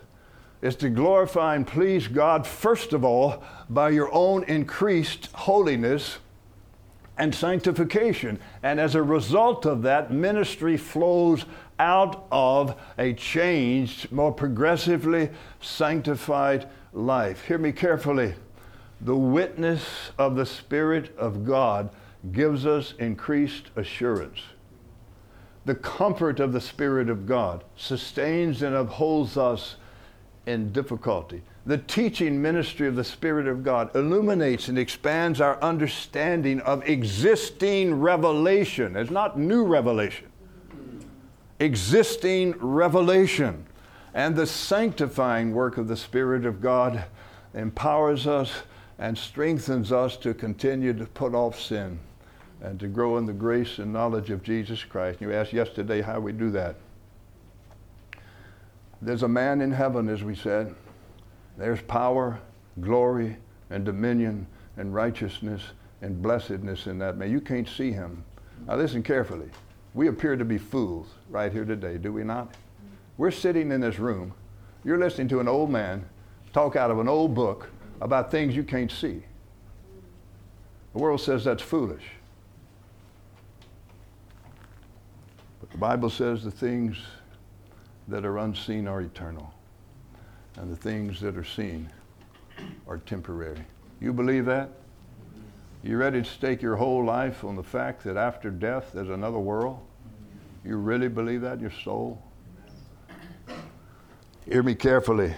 is to glorify and please God, first of all, by your own increased holiness and sanctification. And as a result of that, ministry flows out of a changed, more progressively sanctified life. Hear me carefully. The witness of the Spirit of God gives us increased assurance. The comfort of the Spirit of God sustains and upholds us in difficulty. The teaching ministry of the Spirit of God illuminates and expands our understanding of existing revelation. It's not new revelation, existing revelation. And the sanctifying work of the Spirit of God empowers us and strengthens us to continue to put off sin and to grow in the grace and knowledge of Jesus Christ. You asked yesterday how we do that. There's a man in heaven, as we said. There's power, glory, and dominion, and righteousness, and blessedness in that man. You can't see him. Now, listen carefully. We appear to be fools right here today, do we not? We're sitting in this room. You're listening to an old man talk out of an old book about things you can't see. The world says that's foolish. But the Bible says the things that are unseen are eternal, and the things that are seen are temporary. You believe that? You ready to stake your whole life on the fact that after death there's another world? You really believe that in your soul? Hear me carefully.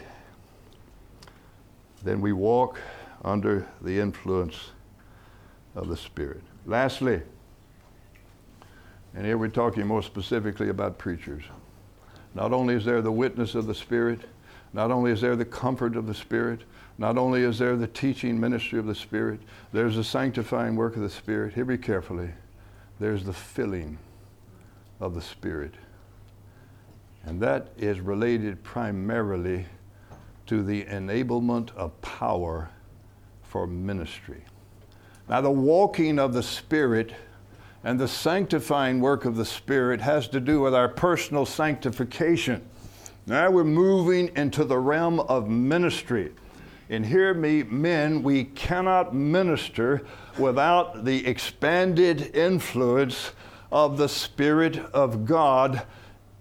Then we walk under the influence of the Spirit. Lastly, and here we're talking more specifically about preachers. Not only is there the witness of the Spirit, not only is there the comfort of the Spirit, not only is there the teaching ministry of the Spirit, there's the sanctifying work of the Spirit. Hear me carefully. There's the filling of the Spirit. And that is related primarily to the enablement of power for ministry. Now, the walking of the Spirit and the sanctifying work of the Spirit has to do with our personal sanctification. Now we're moving into the realm of ministry. And hear me, men, we cannot minister without the expanded influence of the Spirit of God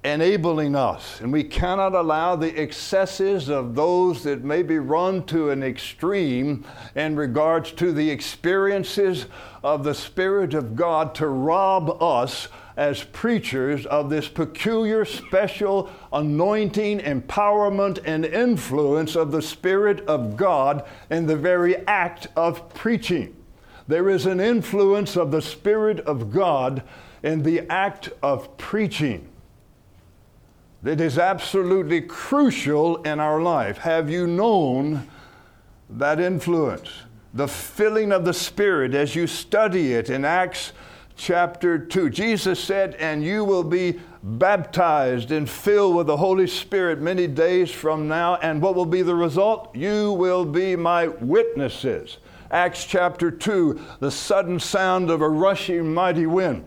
enabling us. And we cannot allow the excesses of those that may be run to an extreme in regards to the experiences of the Spirit of God to rob us as preachers of this peculiar, special anointing, empowerment, and influence of the Spirit of God in the very act of preaching. There is an influence of the Spirit of God in the act of preaching that is absolutely crucial in our life. Have you known that influence? The filling of the Spirit as you study it in Acts chapter 2. Jesus said, And you will be baptized and filled with the Holy Spirit many days from now. And what will be the result? You will be my witnesses. Acts chapter 2, the sudden sound of a rushing mighty wind,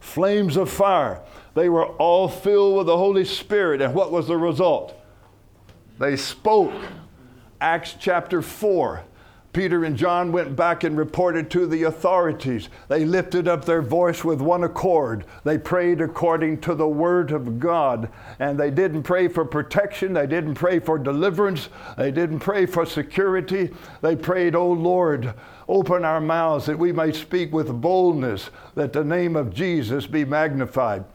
flames of fire they were all filled with the Holy Spirit. And what was the result? They spoke. Acts chapter 4. Peter and John went back and reported to the authorities. They lifted up their voice with one accord. They prayed according to the word of God. And they didn't pray for protection. They didn't pray for deliverance. They didn't pray for security. They prayed, Oh Lord, open our mouths that we may speak with boldness, that the name of Jesus be magnified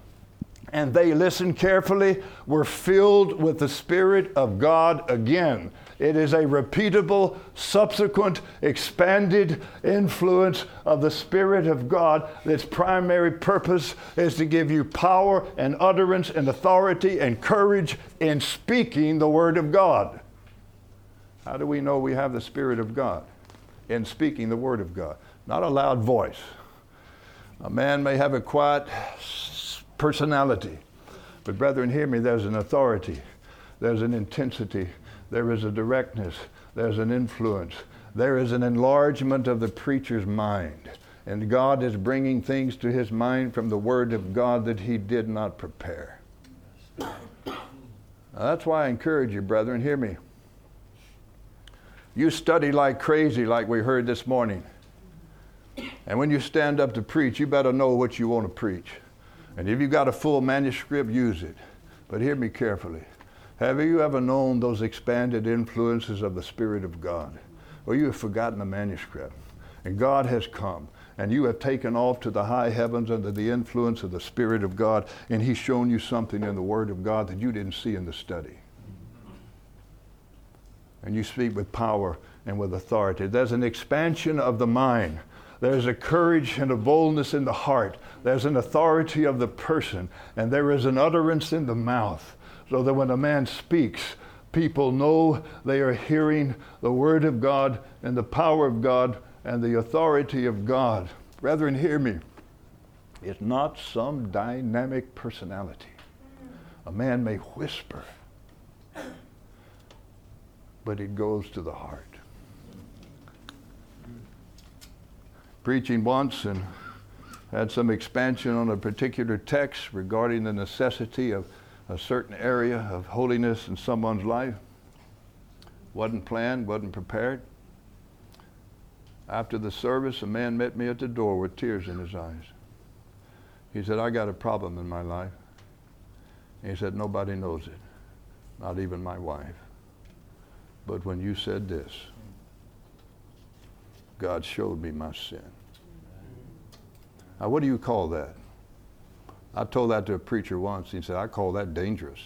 and they listened carefully, were filled with the Spirit of God again. It is a repeatable, subsequent, expanded influence of the Spirit of God that's primary purpose is to give you power and utterance and authority and courage in speaking the Word of God. How do we know we have the Spirit of God? In speaking the Word of God, not a loud voice. A man may have a quiet, personality. But, brethren, hear me there's an authority, there's an intensity, there is a directness, there's an influence, there is an enlargement of the preacher's mind. And God is bringing things to his mind from the Word of God that he did not prepare. Now, that's why I encourage you, brethren, hear me. You study like crazy, like we heard this morning. And when you stand up to preach, you better know what you want to preach. And if you've got a full manuscript, use it. But hear me carefully. Have you ever known those expanded influences of the Spirit of God? Or you have forgotten the manuscript. And God has come, and you have taken off to the high heavens under the influence of the Spirit of God, and He's shown you something in the Word of God that you didn't see in the study. And you speak with power and with authority. There's an expansion of the mind. There's a courage and a boldness in the heart. There's an authority of the person, and there is an utterance in the mouth. So that when a man speaks, people know they are hearing the Word of God and the power of God and the authority of God. Brethren, hear me. It's not some dynamic personality. A man may whisper, but it goes to the heart. Preaching once and had some expansion on a particular text regarding the necessity of a certain area of holiness in someone's life. Wasn't planned, wasn't prepared. After the service, a man met me at the door with tears in his eyes. He said, I got a problem in my life. he said, Nobody knows it, not even my wife. But when you said this, God showed me my sin. Now, what do you call that? I told that to a preacher once. He said, I call that dangerous.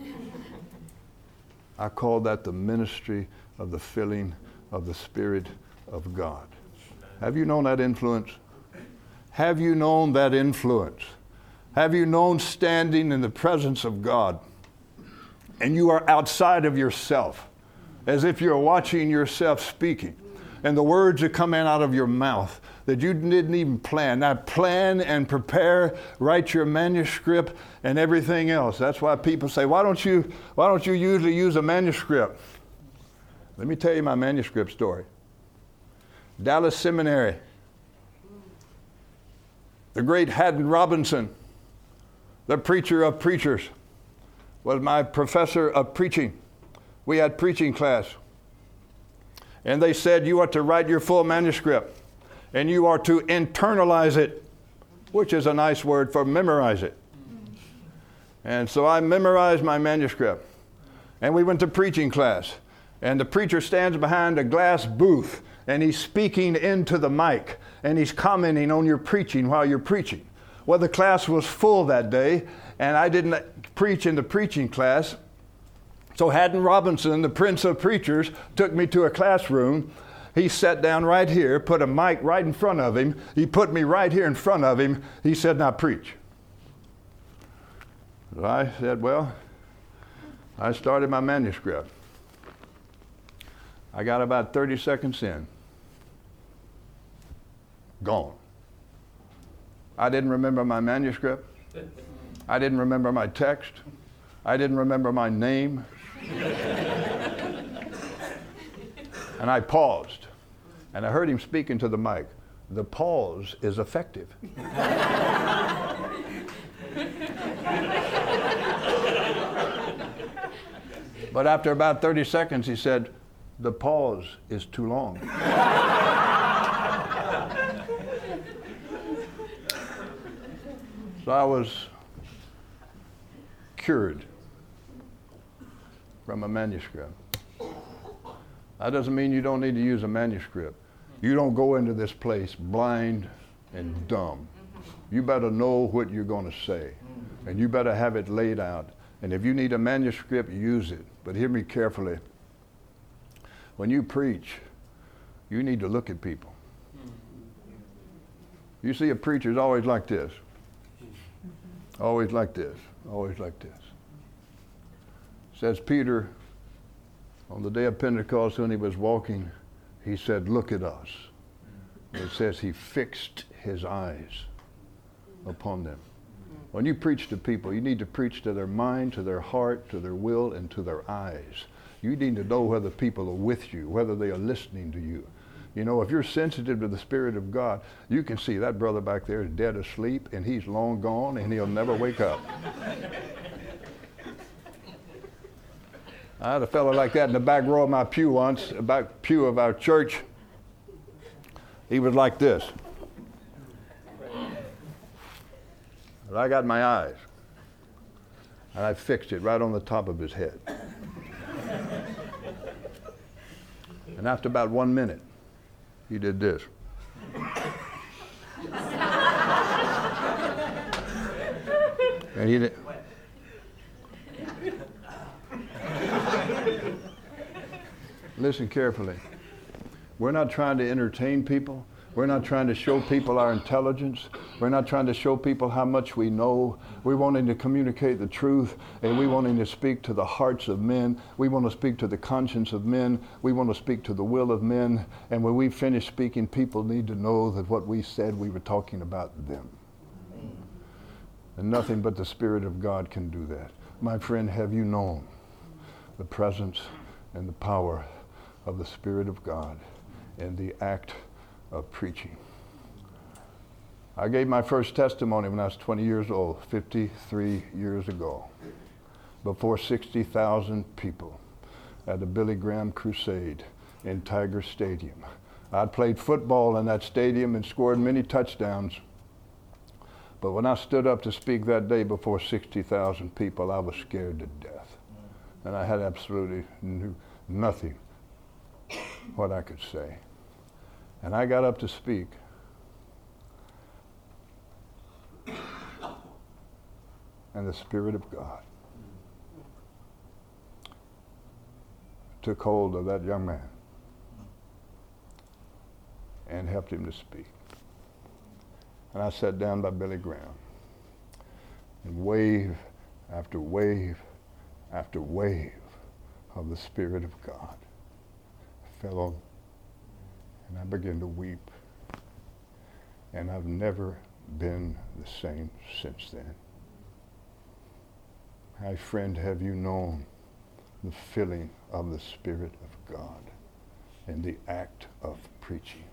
I call that the ministry of the filling of the Spirit of God. Have you known that influence? Have you known that influence? Have you known standing in the presence of God and you are outside of yourself as if you're watching yourself speaking and the words are coming out of your mouth that you didn't even plan. Now, plan and prepare, write your manuscript and everything else. That's why people say, why don't you, why don't you usually use a manuscript? Let me tell you my manuscript story. Dallas Seminary. The great Haddon Robinson, the preacher of preachers, was my professor of preaching. We had preaching class. And they said, You are to write your full manuscript and you are to internalize it, which is a nice word for memorize it. And so I memorized my manuscript. And we went to preaching class. And the preacher stands behind a glass booth and he's speaking into the mic and he's commenting on your preaching while you're preaching. Well, the class was full that day, and I didn't preach in the preaching class. So Haddon Robinson, the prince of preachers, took me to a classroom. He sat down right here, put a mic right in front of him. He put me right here in front of him. He said, Now preach. So I said, Well, I started my manuscript. I got about 30 seconds in gone. I didn't remember my manuscript. I didn't remember my text. I didn't remember my name. and I paused. And I heard him speaking to the mic. The pause is effective. but after about 30 seconds, he said, The pause is too long. So I was cured from a manuscript. That doesn't mean you don't need to use a manuscript. You don't go into this place blind and dumb. You better know what you're going to say, and you better have it laid out. And if you need a manuscript, use it. But hear me carefully. When you preach, you need to look at people. You see, a preacher's always like this. Always like this. Always like this. Says Peter on the day of Pentecost when he was walking, he said, Look at us. It says he fixed his eyes upon them. When you preach to people, you need to preach to their mind, to their heart, to their will, and to their eyes. You need to know whether people are with you, whether they are listening to you. You know, if you're sensitive to the Spirit of God, you can see that brother back there is dead asleep and he's long gone and he'll never wake up. I had a fellow like that in the back row of my pew once, back pew of our church. He was like this. But I got my eyes, and I fixed it right on the top of his head. and after about one minute, he did this. and he did. Listen carefully. We're not trying to entertain people. We're not trying to show people our intelligence. We're not trying to show people how much we know. We're wanting to communicate the truth and we're wanting to speak to the hearts of men. We want to speak to the conscience of men. We want to speak to the will of men. And when we finish speaking, people need to know that what we said, we were talking about them. And nothing but the Spirit of God can do that. My friend, have you known the presence and the power of the Spirit of God in the act of preaching. I gave my first testimony when I was 20 years old, 53 years ago, before 60,000 people at the Billy Graham Crusade in Tiger Stadium. I'd played football in that stadium and scored many touchdowns. But when I stood up to speak that day before 60,000 people, I was scared to death. And I had absolutely nothing what I could say. And I got up to speak. And the Spirit of God took hold of that young man and helped him to speak. And I sat down by Billy Graham. And wave after wave after wave of the Spirit of God and I began to weep. And I've never been the same since then. My friend, have you known the filling of the Spirit of God and the act of preaching?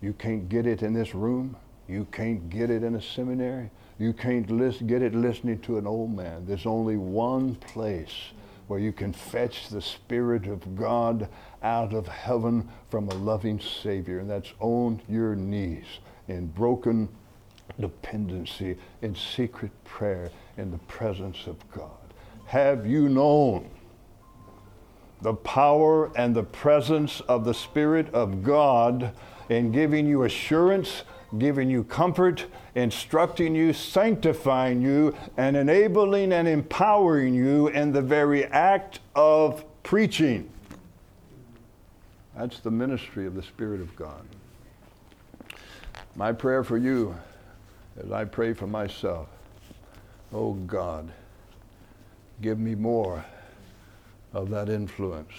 You can't get it in this room. You can't get it in a seminary. You can't list, get it listening to an old man. There's only one place where you can fetch the Spirit of God out of heaven from a loving Savior, and that's on your knees in broken dependency, in secret prayer, in the presence of God. Have you known the power and the presence of the Spirit of God in giving you assurance giving you comfort, instructing you, sanctifying you, and enabling and empowering you in the very act of preaching. That's the ministry of the Spirit of God. My prayer for you, as I pray for myself, oh God, give me more of that influence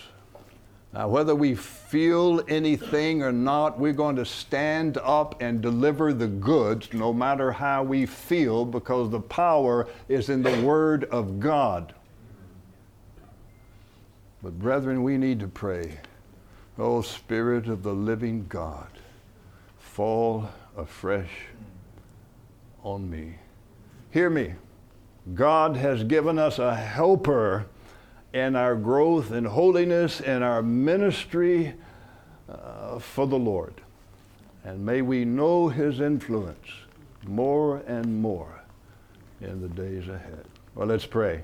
now, whether we feel anything or not, we're going to stand up and deliver the goods no matter how we feel because the power is in the Word of God. But, brethren, we need to pray. O Spirit of the living God, fall afresh on me. Hear me. God has given us a helper in our growth in holiness and our ministry uh, for the Lord. And may we know his influence more and more in the days ahead. Well, let's pray.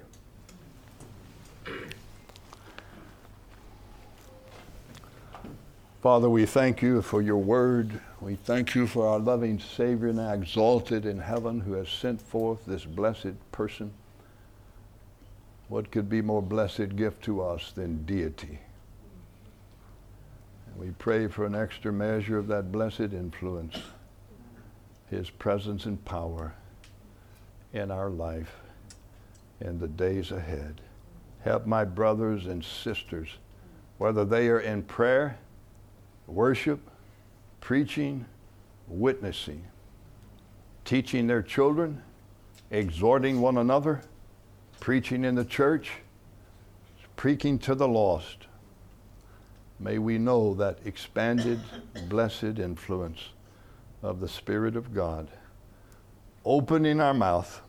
Father, we thank you for your word. We thank you for our loving Savior now exalted in heaven who has sent forth this blessed person what could be more blessed gift to us than deity? We pray for an extra measure of that blessed influence, His presence and power in our life in the days ahead. Help my brothers and sisters, whether they are in prayer, worship, preaching, witnessing, teaching their children, exhorting one another preaching in the church, preaching to the lost. May we know that expanded, blessed influence of the Spirit of God, opening our mouth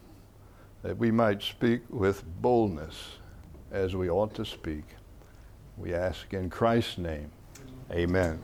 that we might speak with boldness as we ought to speak. We ask in Christ's name. Amen.